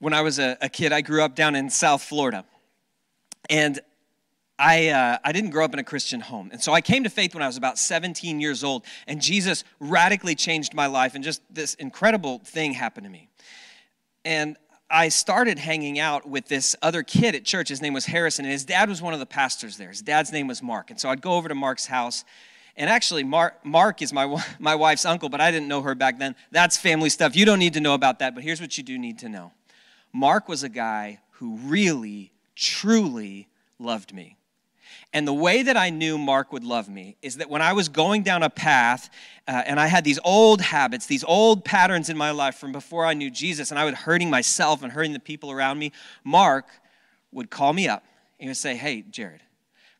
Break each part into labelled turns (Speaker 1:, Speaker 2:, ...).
Speaker 1: when I was a, a, kid, I grew up down in South Florida. And I, uh, I didn't grow up in a Christian home. And so I came to faith when I was about 17 years old, and Jesus radically changed my life, and just this incredible thing happened to me. And I started hanging out with this other kid at church. His name was Harrison, and his dad was one of the pastors there. His dad's name was Mark. And so I'd go over to Mark's house. And actually, Mark, Mark is my, my wife's uncle, but I didn't know her back then. That's family stuff. You don't need to know about that, but here's what you do need to know Mark was a guy who really, truly loved me. And the way that I knew Mark would love me is that when I was going down a path uh, and I had these old habits, these old patterns in my life from before I knew Jesus, and I was hurting myself and hurting the people around me, Mark would call me up and he would say, Hey, Jared,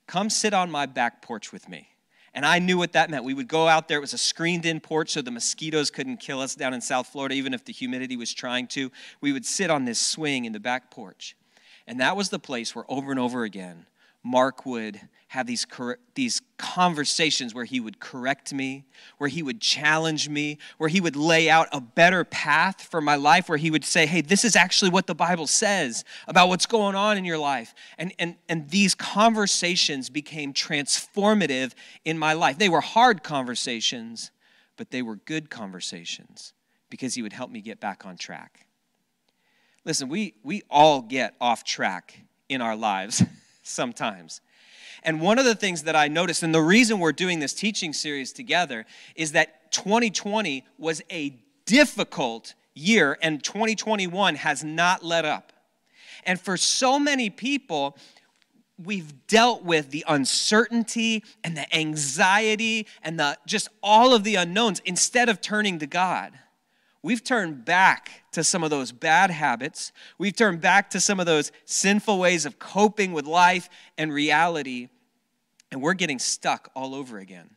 Speaker 1: come sit on my back porch with me. And I knew what that meant. We would go out there, it was a screened in porch so the mosquitoes couldn't kill us down in South Florida, even if the humidity was trying to. We would sit on this swing in the back porch. And that was the place where over and over again, Mark would have these, these conversations where he would correct me, where he would challenge me, where he would lay out a better path for my life, where he would say, hey, this is actually what the Bible says about what's going on in your life. And, and, and these conversations became transformative in my life. They were hard conversations, but they were good conversations because he would help me get back on track. Listen, we, we all get off track in our lives. sometimes. And one of the things that I noticed, and the reason we're doing this teaching series together, is that 2020 was a difficult year, and 2021 has not let up. And for so many people, we've dealt with the uncertainty and the anxiety and the just all of the unknowns instead of turning to God. We've turned back to some of those bad habits. We've turned back to some of those sinful ways of coping with life and reality, and we're getting stuck all over again.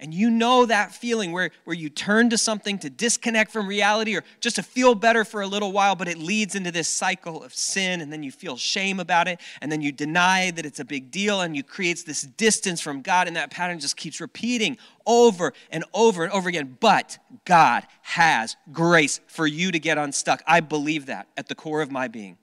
Speaker 1: And you know that feeling where, where you turn to something to disconnect from reality or just to feel better for a little while, but it leads into this cycle of sin, and then you feel shame about it, and then you deny that it's a big deal, and you creates this distance from God, and that pattern just keeps repeating over and over and over again. But God has grace for you to get unstuck. I believe that at the core of my being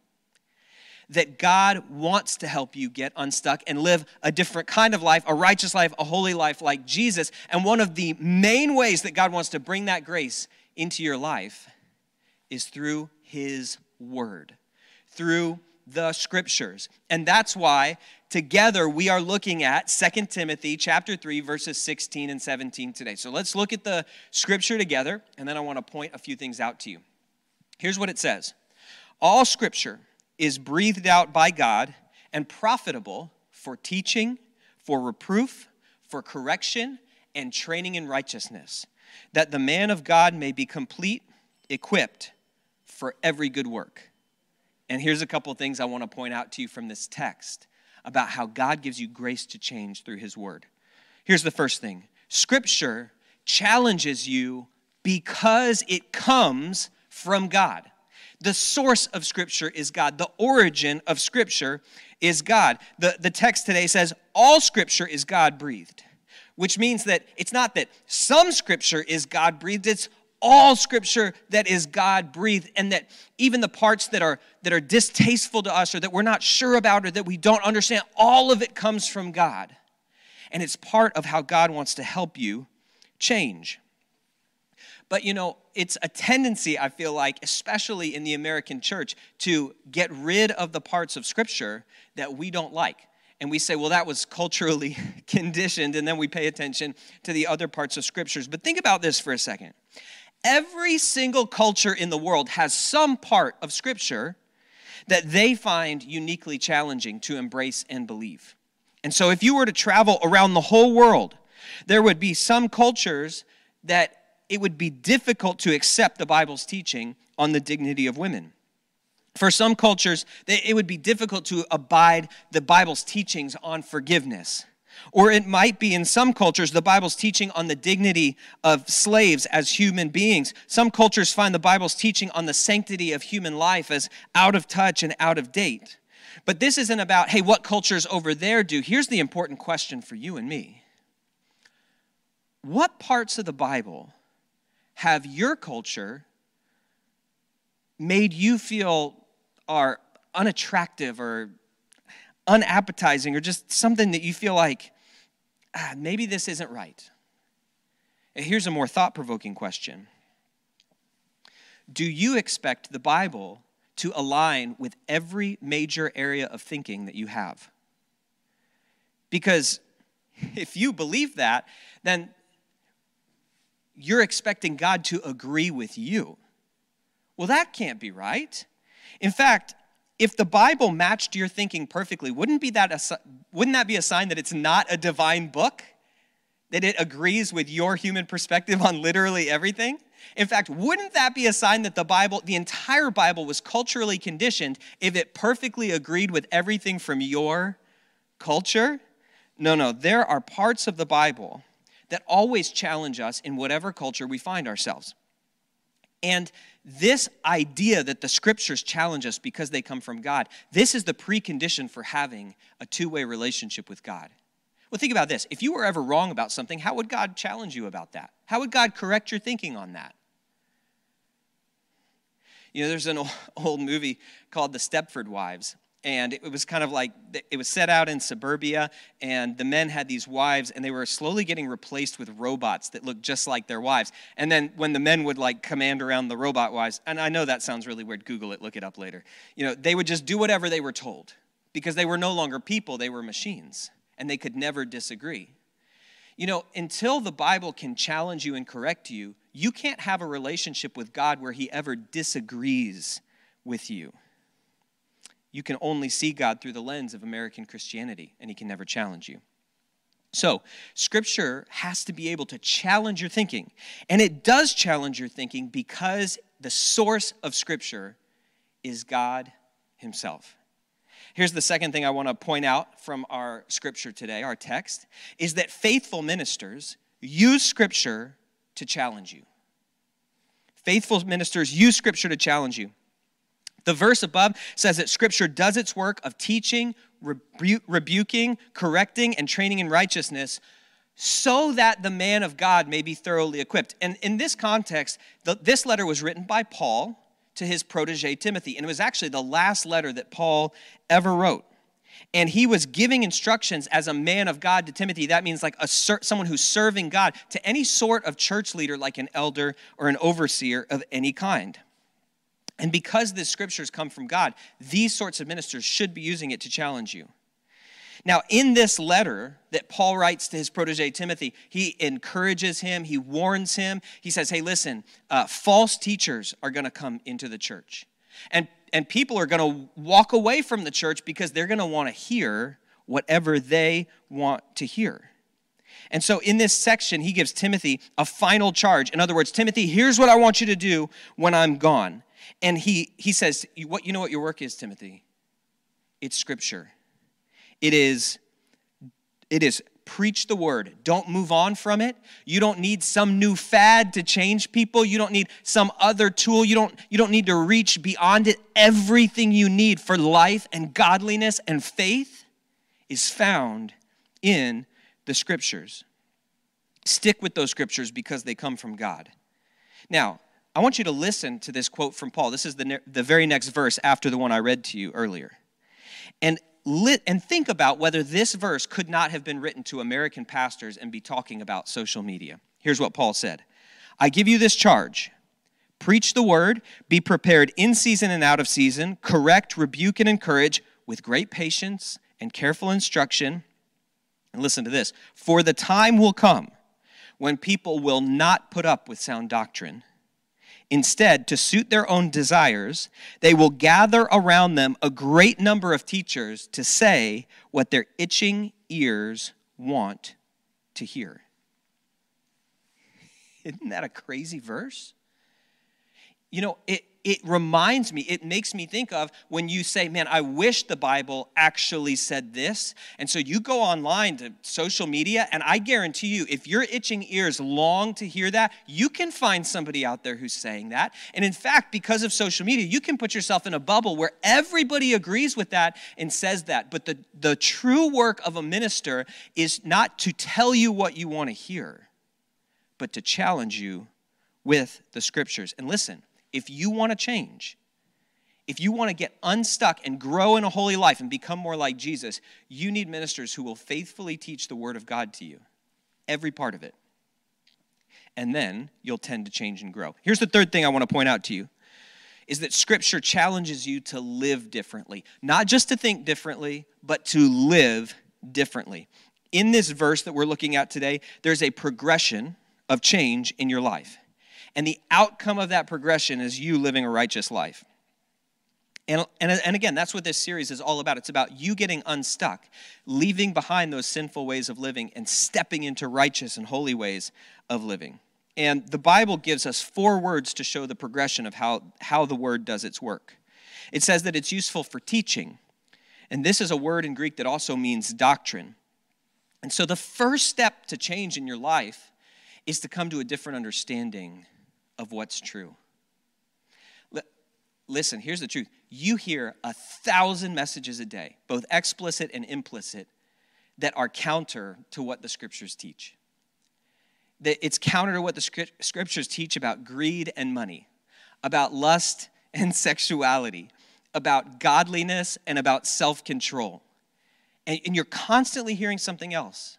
Speaker 1: that God wants to help you get unstuck and live a different kind of life, a righteous life, a holy life like Jesus. And one of the main ways that God wants to bring that grace into your life is through His Word, through the scriptures. And that's why together we are looking at Second Timothy chapter 3 verses 16 and 17 today. So let's look at the scripture together and then I want to point a few things out to you. Here's what it says. All scripture is breathed out by God and profitable for teaching, for reproof, for correction, and training in righteousness, that the man of God may be complete, equipped for every good work. And here's a couple of things I want to point out to you from this text about how God gives you grace to change through his word. Here's the first thing Scripture challenges you because it comes from God. The source of Scripture is God. The origin of Scripture is God. The, the text today says all Scripture is God breathed, which means that it's not that some Scripture is God breathed, it's all scripture that is god breathed and that even the parts that are that are distasteful to us or that we're not sure about or that we don't understand all of it comes from god and it's part of how god wants to help you change but you know, it's a tendency, I feel like, especially in the American church, to get rid of the parts of Scripture that we don't like. And we say, well, that was culturally conditioned, and then we pay attention to the other parts of Scriptures. But think about this for a second. Every single culture in the world has some part of Scripture that they find uniquely challenging to embrace and believe. And so, if you were to travel around the whole world, there would be some cultures that it would be difficult to accept the Bible's teaching on the dignity of women. For some cultures, it would be difficult to abide the Bible's teachings on forgiveness. Or it might be in some cultures the Bible's teaching on the dignity of slaves as human beings. Some cultures find the Bible's teaching on the sanctity of human life as out of touch and out of date. But this isn't about, hey, what cultures over there do. Here's the important question for you and me What parts of the Bible have your culture made you feel are unattractive or unappetizing or just something that you feel like ah, maybe this isn't right. Here's a more thought provoking question Do you expect the Bible to align with every major area of thinking that you have? Because if you believe that, then you're expecting God to agree with you. Well, that can't be right. In fact, if the Bible matched your thinking perfectly, wouldn't, be that a, wouldn't that be a sign that it's not a divine book? That it agrees with your human perspective on literally everything? In fact, wouldn't that be a sign that the Bible, the entire Bible, was culturally conditioned if it perfectly agreed with everything from your culture? No, no, there are parts of the Bible that always challenge us in whatever culture we find ourselves. And this idea that the scriptures challenge us because they come from God, this is the precondition for having a two way relationship with God. Well, think about this. If you were ever wrong about something, how would God challenge you about that? How would God correct your thinking on that? You know, there's an old movie called The Stepford Wives, and it was kind of like it was set out in suburbia and the men had these wives and they were slowly getting replaced with robots that looked just like their wives. And then when the men would like command around the robot wives and i know that sounds really weird google it look it up later you know they would just do whatever they were told because they were no longer people they were machines and they could never disagree. You know until the bible can challenge you and correct you you can't have a relationship with god where he ever disagrees with you you can only see God through the lens of American Christianity, and He can never challenge you. So, Scripture has to be able to challenge your thinking. And it does challenge your thinking because the source of Scripture is God Himself. Here's the second thing I want to point out from our Scripture today, our text, is that faithful ministers use Scripture to challenge you. Faithful ministers use Scripture to challenge you. The verse above says that Scripture does its work of teaching, rebu- rebuking, correcting, and training in righteousness so that the man of God may be thoroughly equipped. And in this context, the, this letter was written by Paul to his protege Timothy, and it was actually the last letter that Paul ever wrote. And he was giving instructions as a man of God to Timothy. That means like a someone who's serving God to any sort of church leader, like an elder or an overseer of any kind. And because the scriptures come from God, these sorts of ministers should be using it to challenge you. Now, in this letter that Paul writes to his protege Timothy, he encourages him, he warns him. He says, Hey, listen, uh, false teachers are going to come into the church. And, and people are going to walk away from the church because they're going to want to hear whatever they want to hear. And so in this section, he gives Timothy a final charge. In other words, Timothy, here's what I want you to do when I'm gone. And he, he says, you, what, You know what your work is, Timothy? It's scripture. It is, it is preach the word. Don't move on from it. You don't need some new fad to change people. You don't need some other tool. You don't, you don't need to reach beyond it. Everything you need for life and godliness and faith is found in the scriptures. Stick with those scriptures because they come from God. Now, I want you to listen to this quote from Paul. This is the, the very next verse after the one I read to you earlier. And, and think about whether this verse could not have been written to American pastors and be talking about social media. Here's what Paul said I give you this charge preach the word, be prepared in season and out of season, correct, rebuke, and encourage with great patience and careful instruction. And listen to this for the time will come when people will not put up with sound doctrine Instead, to suit their own desires, they will gather around them a great number of teachers to say what their itching ears want to hear. Isn't that a crazy verse? You know, it, it reminds me, it makes me think of when you say, Man, I wish the Bible actually said this. And so you go online to social media, and I guarantee you, if your itching ears long to hear that, you can find somebody out there who's saying that. And in fact, because of social media, you can put yourself in a bubble where everybody agrees with that and says that. But the, the true work of a minister is not to tell you what you want to hear, but to challenge you with the scriptures. And listen, if you want to change, if you want to get unstuck and grow in a holy life and become more like Jesus, you need ministers who will faithfully teach the Word of God to you, every part of it. And then you'll tend to change and grow. Here's the third thing I want to point out to you is that Scripture challenges you to live differently, not just to think differently, but to live differently. In this verse that we're looking at today, there's a progression of change in your life. And the outcome of that progression is you living a righteous life. And, and, and again, that's what this series is all about. It's about you getting unstuck, leaving behind those sinful ways of living, and stepping into righteous and holy ways of living. And the Bible gives us four words to show the progression of how, how the word does its work. It says that it's useful for teaching. And this is a word in Greek that also means doctrine. And so the first step to change in your life is to come to a different understanding of what's true. Listen, here's the truth. You hear a thousand messages a day, both explicit and implicit, that are counter to what the scriptures teach. That it's counter to what the scriptures teach about greed and money, about lust and sexuality, about godliness and about self control. And, and, you're constantly hearing something else.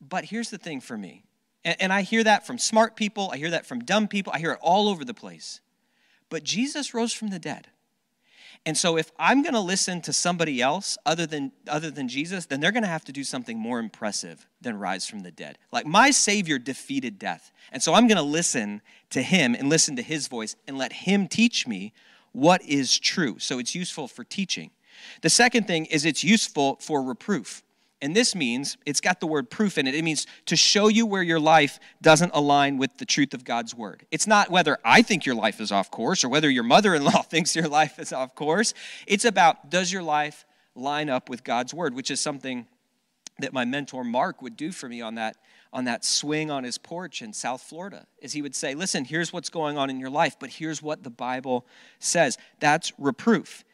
Speaker 1: But here's the thing for me, and, and I hear that from smart people, I hear that from dumb people, I hear it all over the place. But Jesus rose from the dead. And so if I'm going to listen to somebody else other than other than Jesus, then they're going to have to do something more impressive than rise from the dead. Like my savior defeated death. And so I'm going to listen to him and listen to his voice and let him teach me what is true. So it's useful for teaching. The second thing is it's useful for reproof. And this means, it's got the word proof in it. It means to show you where your life doesn't align with the truth of God's word. It's not whether I think your life is off course or whether your mother in law thinks your life is off course. It's about does your life line up with God's word, which is something that my mentor Mark would do for me on that on that swing on his porch in South Florida is he would say, "Listen, here's what's going on in your life, but here's what the Bible says." That's reproof.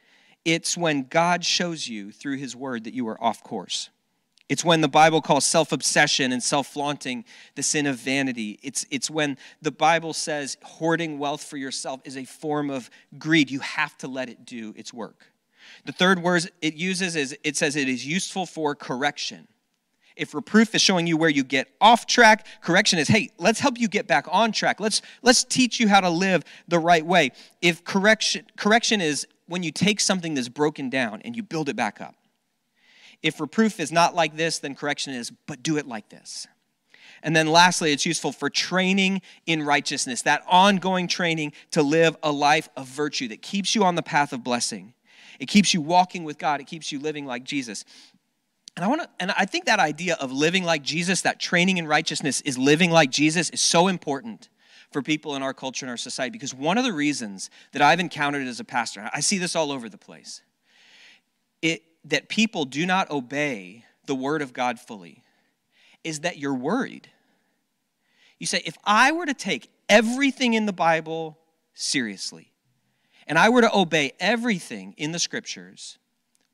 Speaker 1: It's when God shows you through his word that you are off course. It's when the Bible calls self obsession and self flaunting the sin of vanity. It's, it's when the Bible says hoarding wealth for yourself is a form of greed. You have to let it do its work. The third word it uses is it says it is useful for correction. If reproof is showing you where you get off track, correction is, hey, let's help you get back on track. Let's, let's teach you how to live the right way. If correction, correction is when you take something that's broken down and you build it back up. If reproof is not like this, then correction is, but do it like this. And then lastly, it's useful for training in righteousness, that ongoing training to live a life of virtue that keeps you on the path of blessing. It keeps you walking with God, it keeps you living like Jesus. And I want to and I think that idea of living like Jesus, that training in righteousness is living like Jesus is so important for people in our culture and our society because one of the reasons that I've encountered as a pastor, I see this all over the place. It that people do not obey the word of God fully is that you're worried. You say, if I were to take everything in the Bible seriously, and I were to obey everything in the scriptures,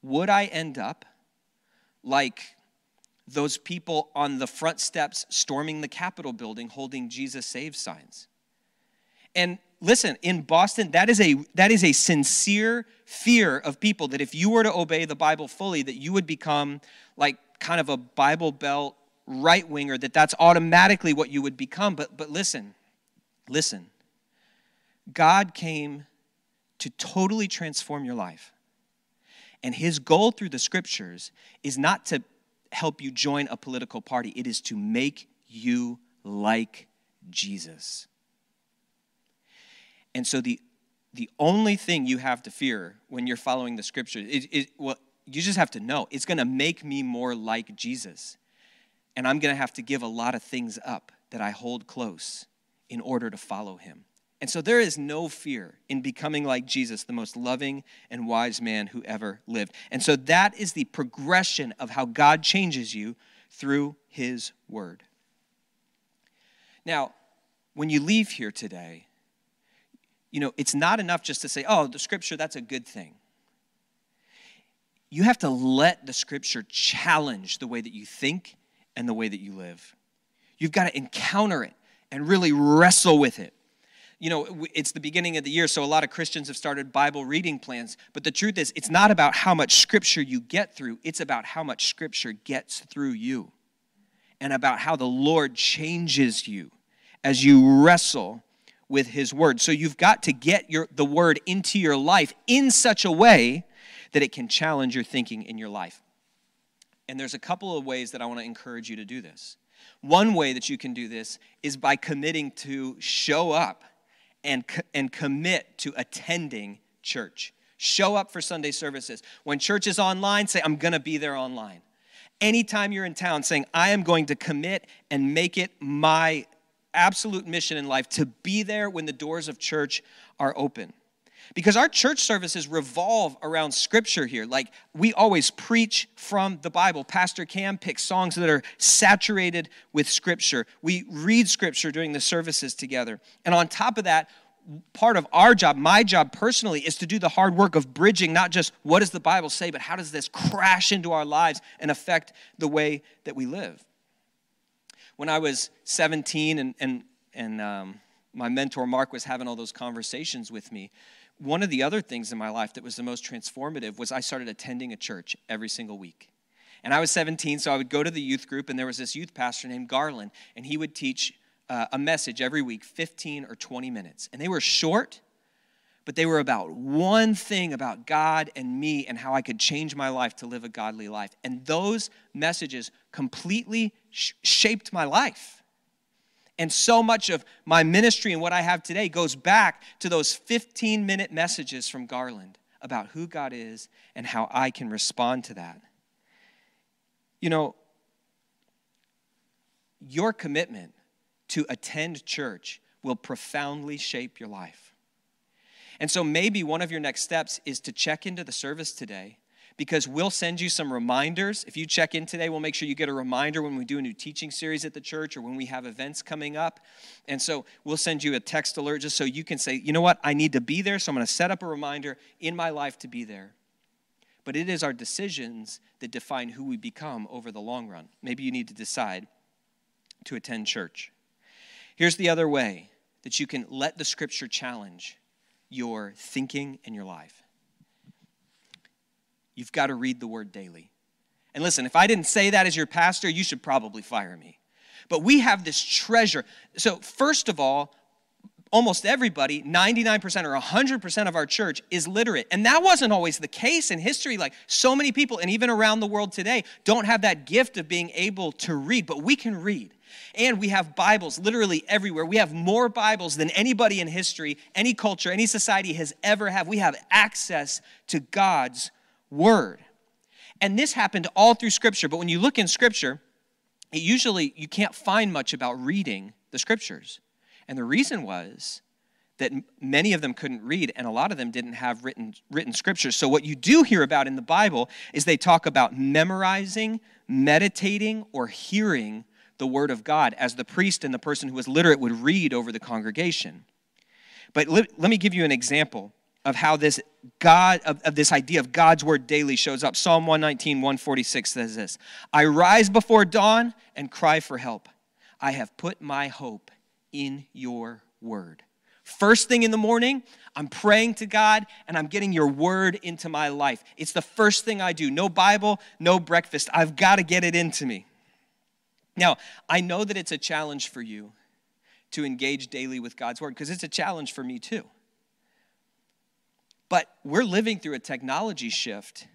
Speaker 1: would I end up like those people on the front steps storming the Capitol building holding Jesus saves signs? And listen, in Boston, that is a that is a sincere fear of people that if you were to obey the Bible fully, that you would become like kind of a Bible Belt right winger, that that's automatically what you would become. But but listen, listen. God came to totally transform your life. And his goal through the scriptures is not to help you join a political party, it is to make you like Jesus. And so the the only thing you have to fear when you're following the scripture is, is well, you just have to know it's going to make me more like Jesus. And I'm going to have to give a lot of things up that I hold close in order to follow him. And so there is no fear in becoming like Jesus, the most loving and wise man who ever lived. And so that is the progression of how God changes you through his word. Now, when you leave here today, you know, it's not enough just to say, oh, the scripture, that's a good thing. You have to let the scripture challenge the way that you think and the way that you live. You've got to encounter it and really wrestle with it. you know, it's the beginning of the year, so a lot of Christians have started Bible reading plans. But the truth is, it's not about how much scripture you get through, it's about how much scripture gets through you and about how the Lord changes you as you wrestle with his word. So you've got to get your the word into your life in such a way that it can challenge your thinking in your life. And there's a couple of ways that I want to encourage you to do this. One way that you can do this is by committing to show up and, and commit to attending church. Show up for Sunday services. When church is online, say, I'm going to be there online. Anytime you're in town, saying, I am going to commit and make it my absolute mission in life to be there when the doors of church are open. Because our church services revolve around scripture here. Like we always preach from the Bible. Pastor Cam picks songs that are saturated with scripture. We read scripture during the services together. And on top of that, part of our job, my job personally, is to do the hard work of bridging not just what does the Bible say, but how does this crash into our lives and affect the way that we live. When I was 17 and, and, and um, my mentor Mark was having all those conversations with me, one of the other things in my life that was the most transformative was I started attending a church every single week. And I was 17, so I would go to the youth group, and there was this youth pastor named Garland, and he would teach uh, a message every week, 15 or 20 minutes. And they were short, but they were about one thing about God and me and how I could change my life to live a godly life. And those messages completely sh- shaped my life. And so much of my ministry and what I have today goes back to those 15 minute messages from Garland about who God is and how I can respond to that. You know, your commitment to attend church will profoundly shape your life. And so maybe one of your next steps is to check into the service today because we'll send you some reminders. If you check in today, we'll make sure you get a reminder when we do a new teaching series at the church or when we have events coming up. And so we'll send you a text alert just so you can say, you know what, I need to be there, so I'm going to set up a reminder in my life to be there. But it is our decisions that define who we become over the long run. Maybe you need to decide to attend church. Here's the other way that you can let the scripture challenge your thinking and your life You've got to read the word daily. And listen, if I didn't say that as your pastor, you should probably fire me. But we have this treasure. So, first of all, almost everybody, 99% or 100% of our church is literate. And that wasn't always the case in history. Like so many people, and even around the world today, don't have that gift of being able to read, but we can read. And we have Bibles literally everywhere. We have more Bibles than anybody in history, any culture, any society has ever had. We have access to God's word. And this happened all through Scripture. But when you look in Scripture, it usually you can't find much about reading the Scriptures. And the reason was that many of them couldn't read and a lot of them didn't have written, written scriptures. So, what you do hear about in the Bible is they talk about memorizing, meditating, or hearing the Word of God as the priest and the person who was literate would read over the congregation. But let, let me give you an example of how this God, of, of, this idea of God's word daily shows up. Psalm 119, 146 says this I rise before dawn and cry for help. I have put my hope in your word. First thing in the morning, I'm praying to God and I'm getting your word into my life. It's the first thing I do. No Bible, no breakfast. I've got to get it into me. Now, I know that it's a challenge for you to engage daily with God's word because it's a challenge for me too. But we're living through a technology shift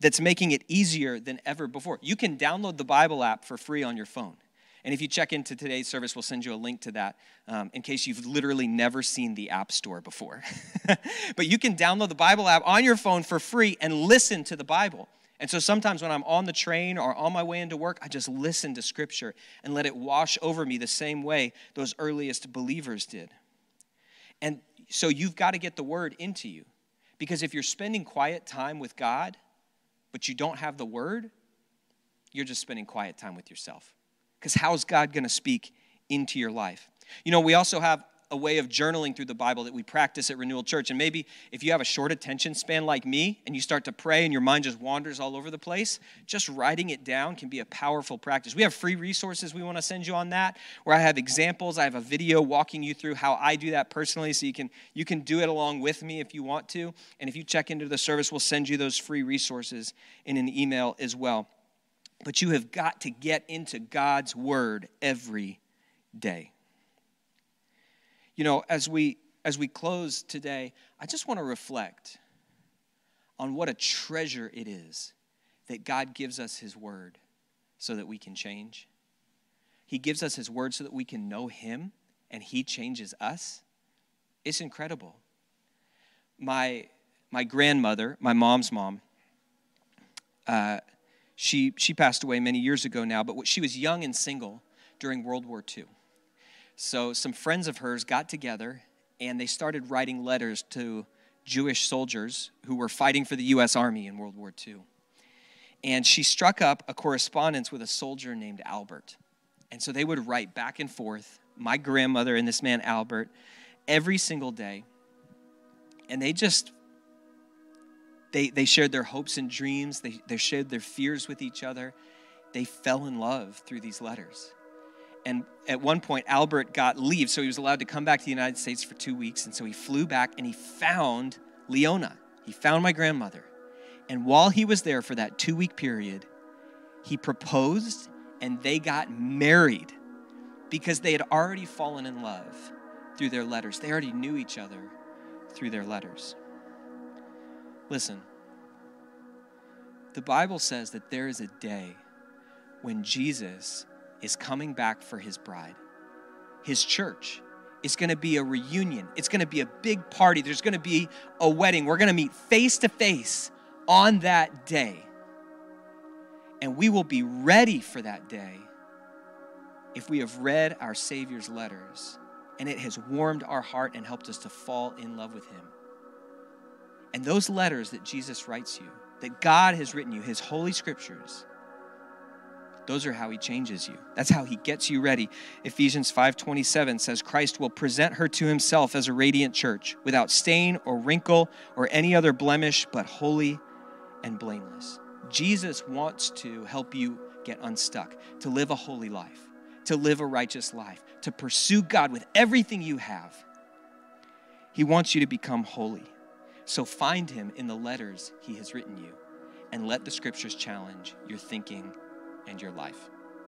Speaker 1: that's making it easier than ever before. You can download the Bible app for free on your phone. And if you check into today's service, we'll send you a link to that um, in case you've literally never seen the App Store before. but you can download the Bible app on your phone for free and listen to the Bible. And so sometimes when I'm on the train or on my way into work, I just listen to Scripture and let it wash over me the same way those earliest believers did. And so you've got to get the Word into you. Because if you're spending quiet time with God, but you don't have the word, you're just spending quiet time with yourself. Because how's God going to speak into your life? You know, we also have a way of journaling through the Bible that we practice at Renewal Church. And maybe if you have a short attention span like me and you start to pray and your mind just wanders all over the place, just writing it down can be a powerful practice. We have free resources we want to send you on that, where I have examples. I have a video walking you through how I do that personally, so you can you can do it along with me if you want to. And if you check into the service, we'll send you those free resources in an email as well. But you have got to get into God's word every day. You know, as we as we close today, I just want to reflect on what a treasure it is that God gives us his word so that we can change. He gives us his word so that we can know him and he changes us. It's incredible. My my grandmother, my mom's mom, uh, she she passed away many years ago now, but she was young and single during World War II. So some friends of hers got together and they started writing letters to Jewish soldiers who were fighting for the US Army in World War II. And she struck up a correspondence with a soldier named Albert. And so they would write back and forth, my grandmother and this man Albert, every single day. And they just they, they shared their hopes and dreams, they, they shared their fears with each other. They fell in love through these letters. And at one point, Albert got leave, so he was allowed to come back to the United States for two weeks. And so he flew back and he found Leona. He found my grandmother. And while he was there for that two week period, he proposed and they got married because they had already fallen in love through their letters. They already knew each other through their letters. Listen, the Bible says that there is a day when Jesus is coming back for his bride, his church. It's going to be a reunion. It's going to be a big party. There's going to be a wedding. We're going to meet face to face on that day. And we will be ready for that day if we have read our Savior's letters and it has warmed our heart and helped us to fall in love with Him. And those letters that Jesus writes you, that God has written you, His holy scriptures, those are how he changes you. That's how he gets you ready. Ephesians 5:27 says Christ will present her to himself as a radiant church, without stain or wrinkle or any other blemish, but holy and blameless. Jesus wants to help you get unstuck, to live a holy life, to live a righteous life, to pursue God with everything you have. He wants you to become holy. So find him in the letters he has written you and let the scriptures challenge your thinking and your life.